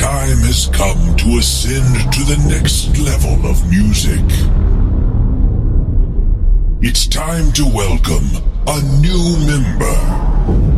time has come to ascend to the next level of music. It's time to welcome a new member.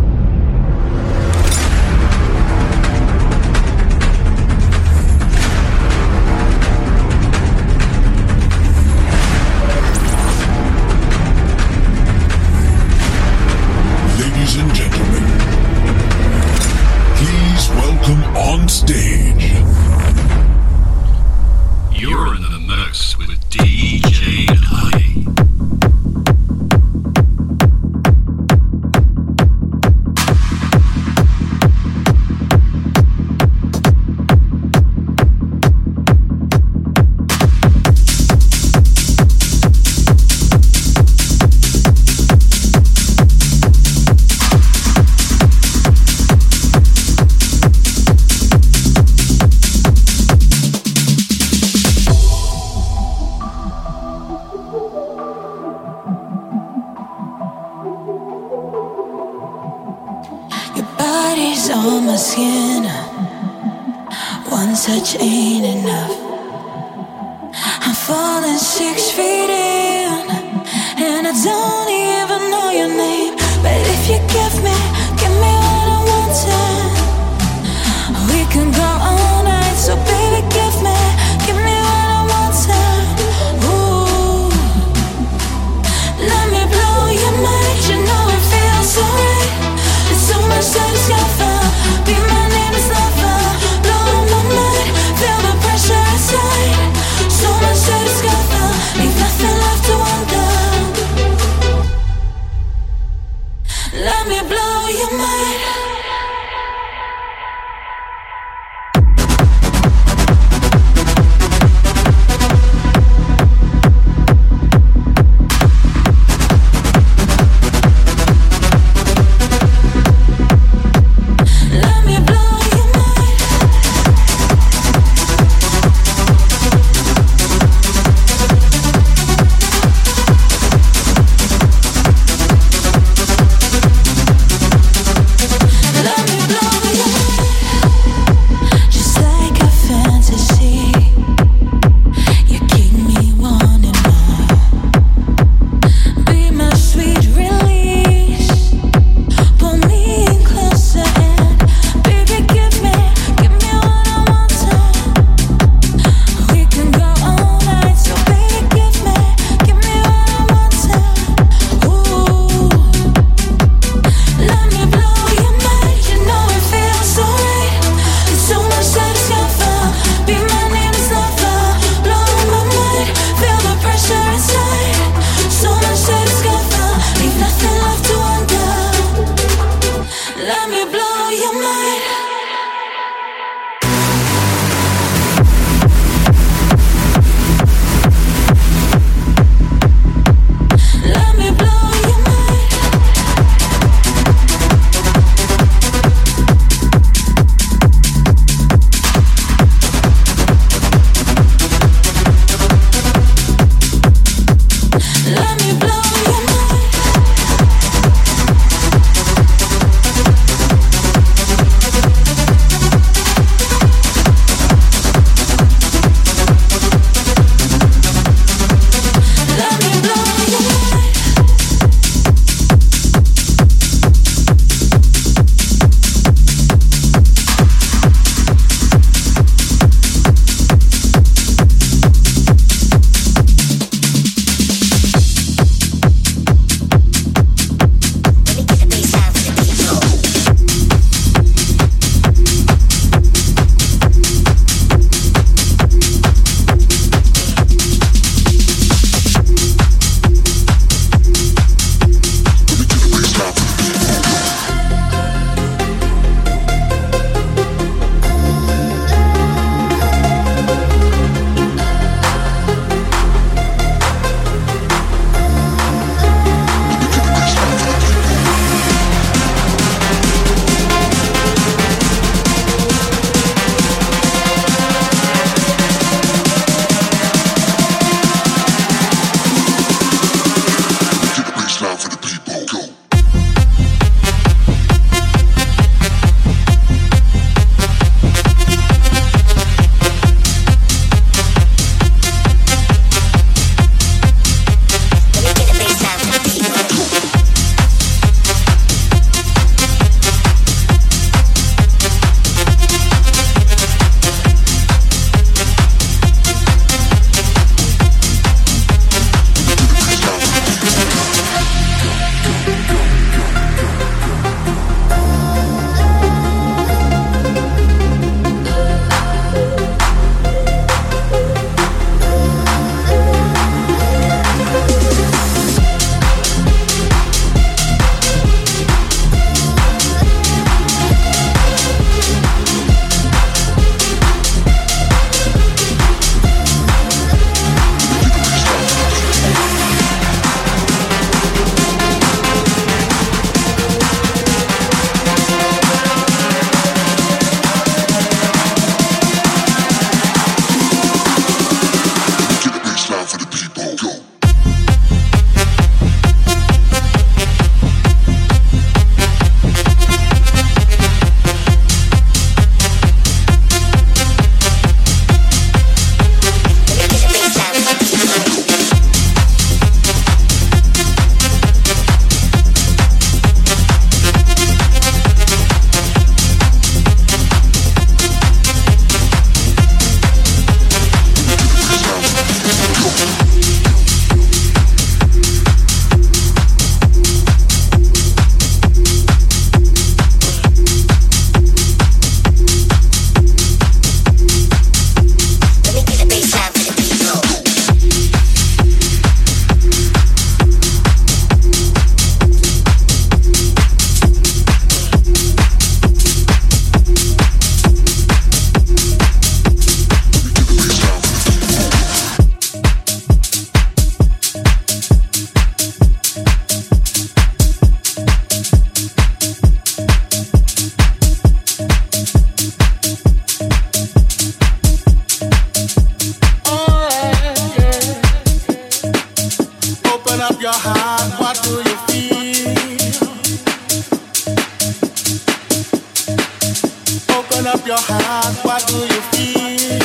Open up your heart, what do you feel?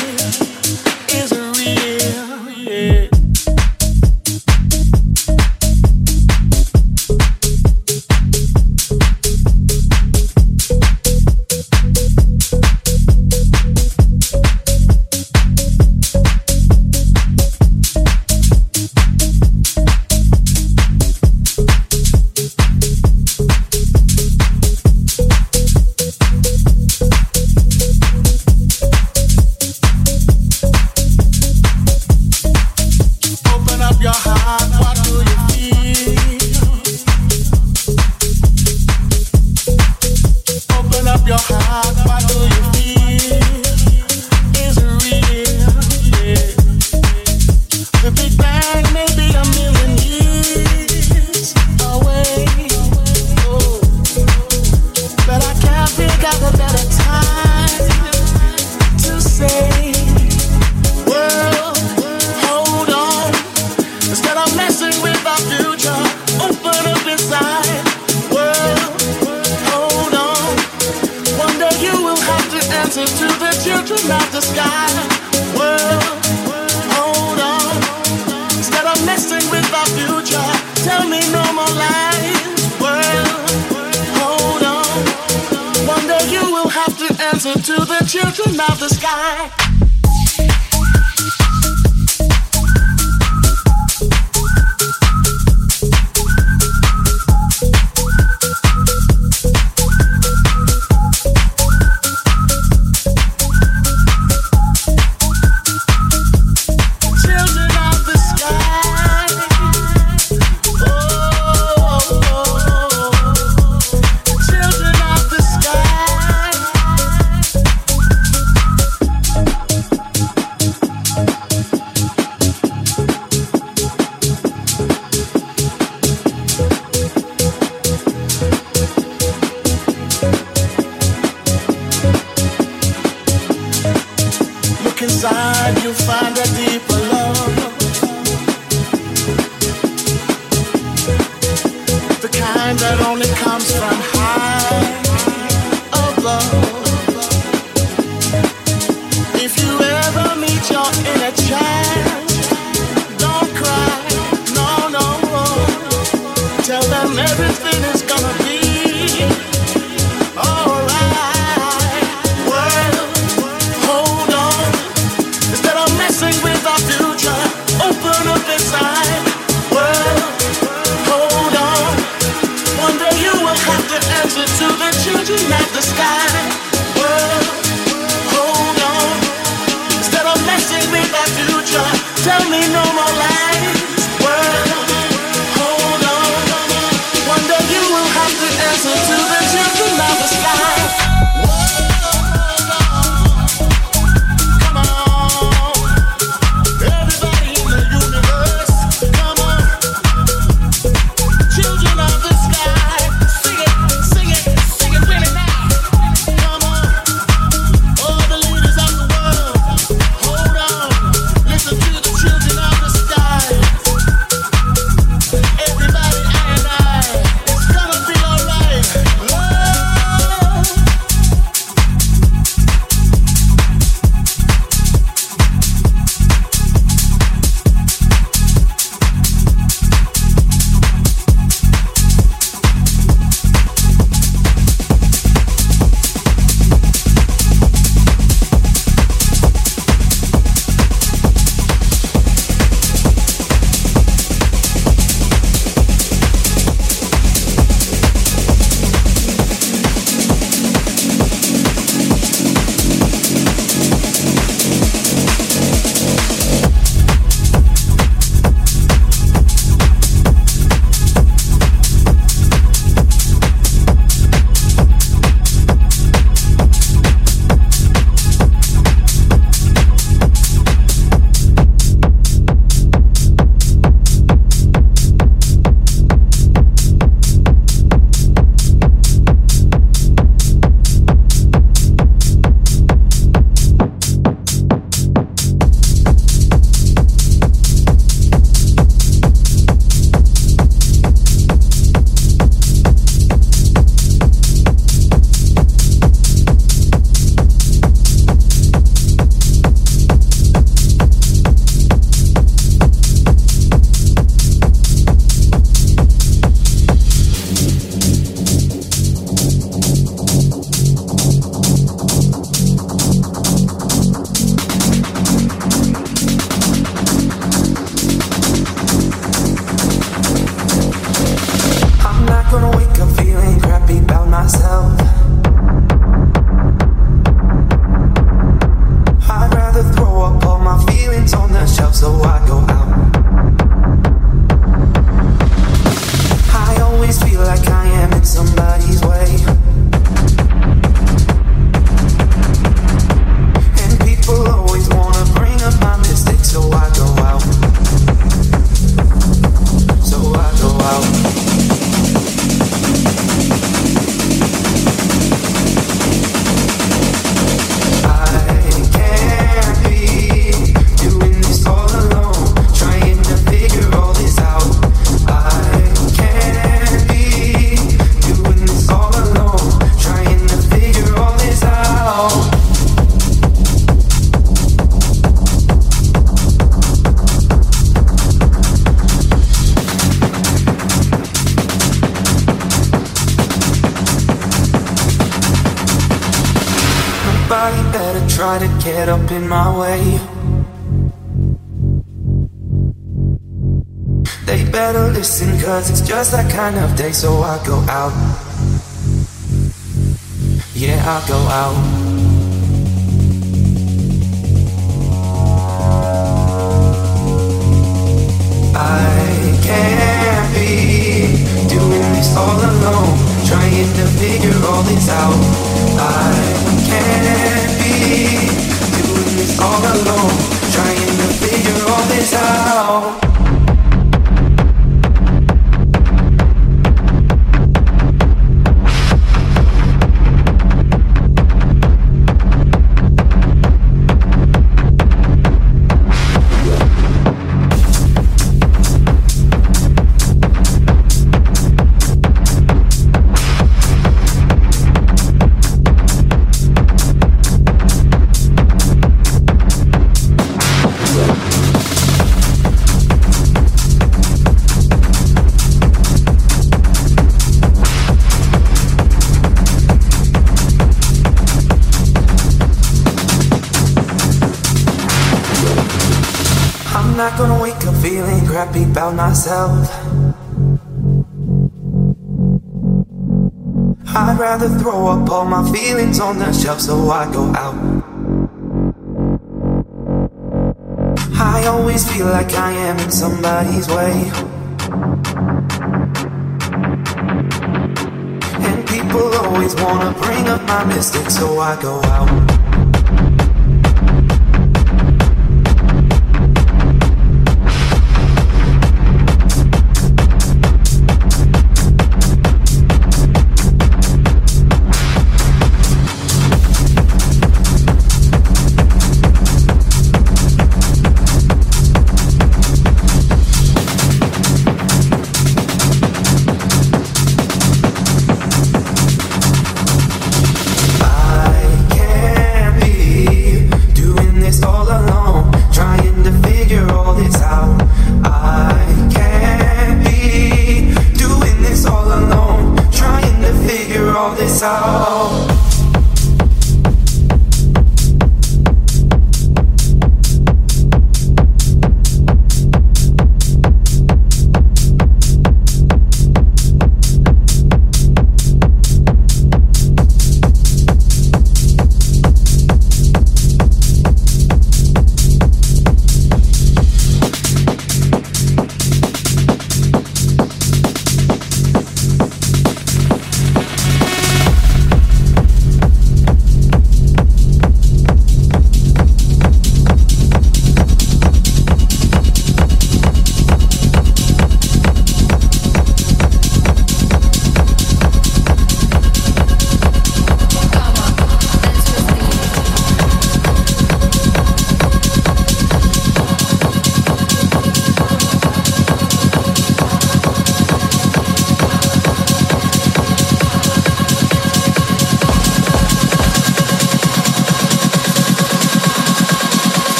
Is it real? Yeah. Just that kind of day, so I go out. Yeah, I go out. About myself. I'd rather throw up all my feelings on the shelf so I go out. I always feel like I am in somebody's way. And people always wanna bring up my mistakes so I go out.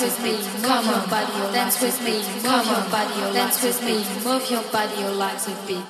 Dance with me, move your body, dance with me, move your body, dance with me, move your body, your legs with beat.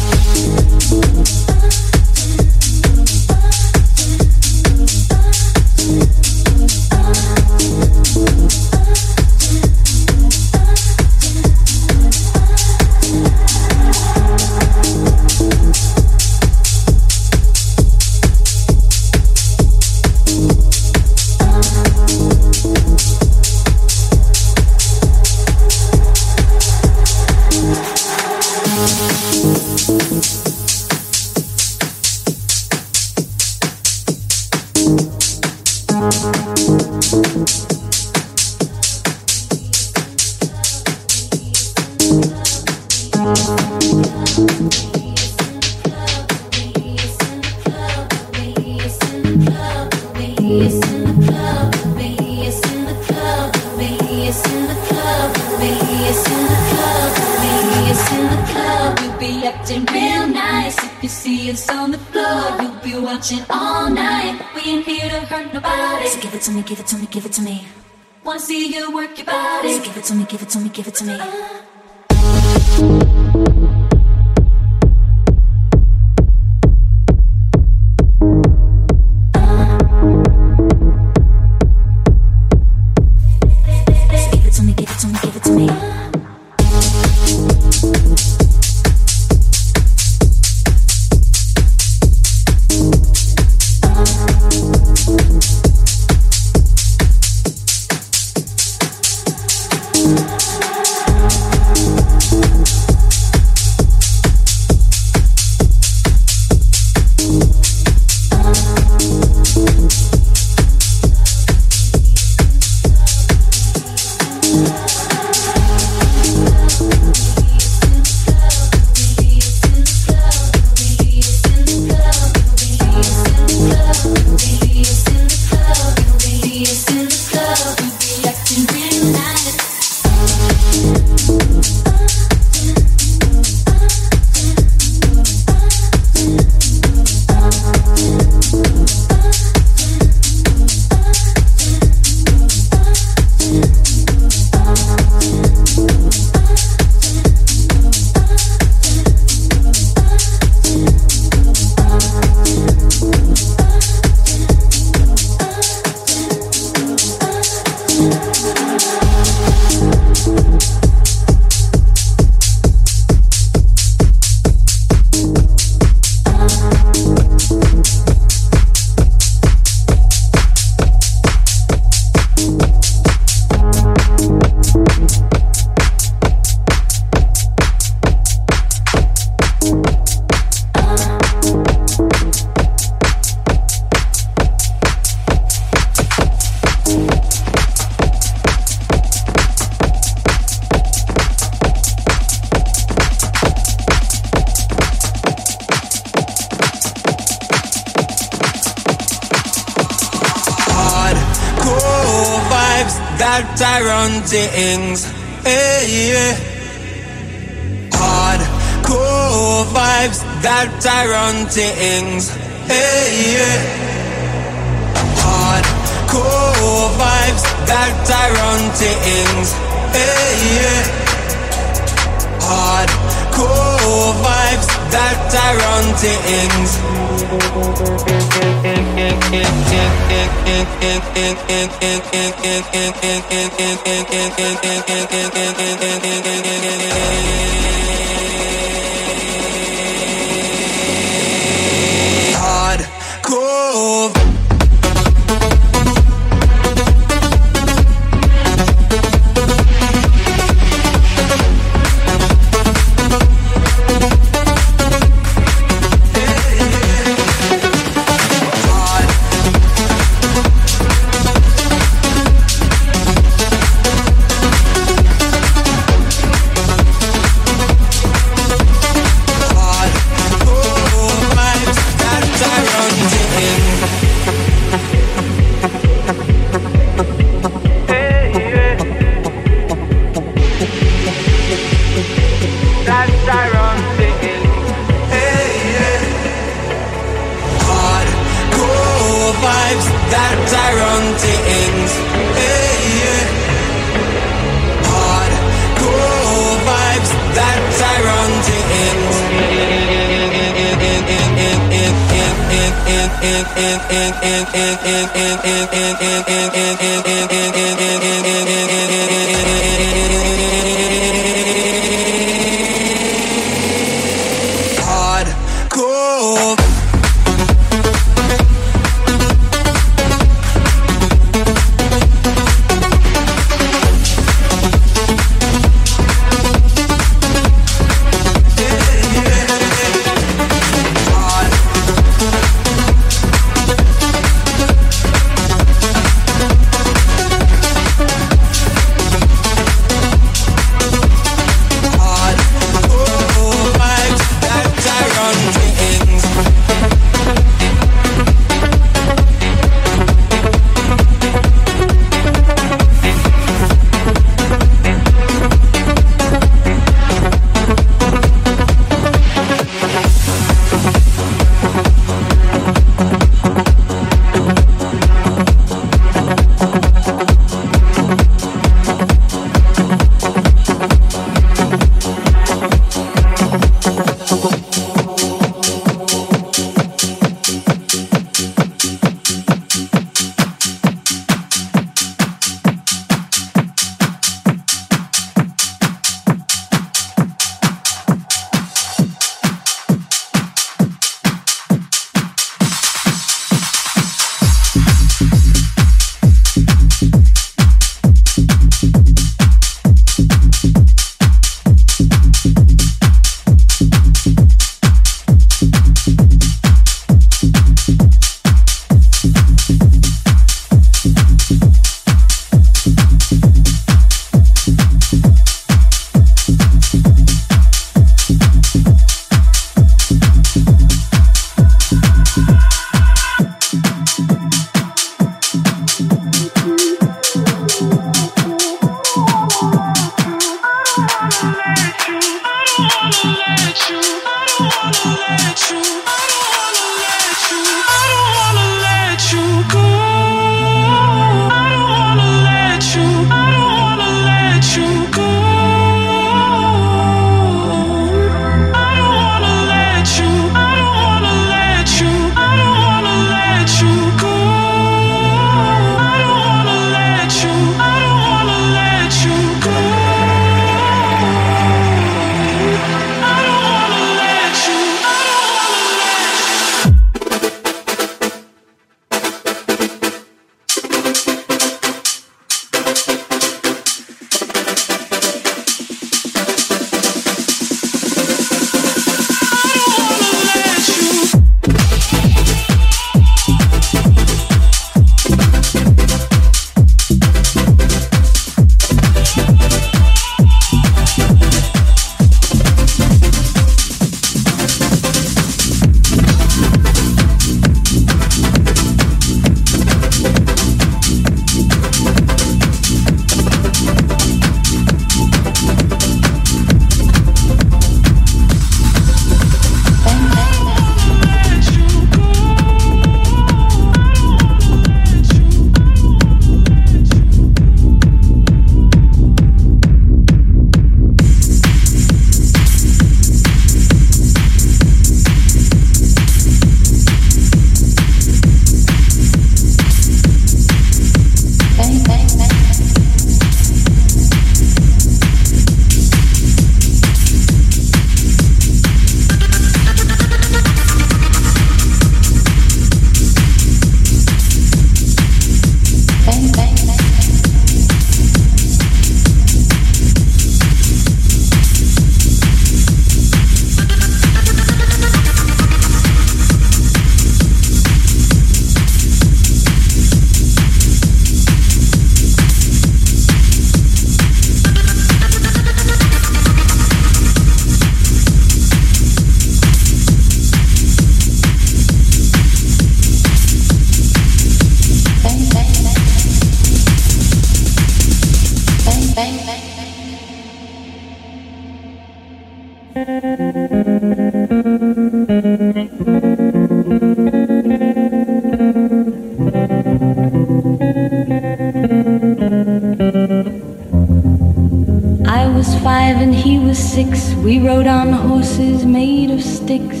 We rode on horses made of sticks.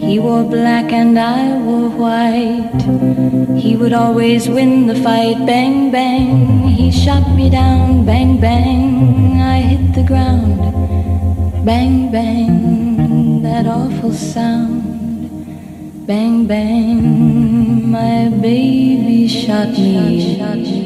He wore black and I wore white. He would always win the fight. Bang, bang. He shot me down. Bang, bang. I hit the ground. Bang, bang. That awful sound. Bang, bang. My baby shot me.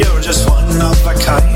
You're just one of a kind.